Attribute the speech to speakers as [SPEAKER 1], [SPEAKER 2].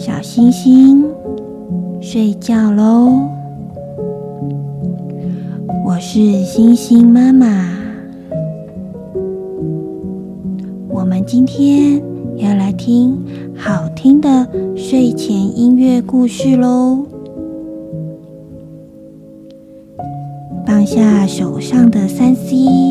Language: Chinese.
[SPEAKER 1] 小星星睡觉喽。我是星星妈妈。我们今天要来听好听的睡前音乐故事喽。放下手上的三 c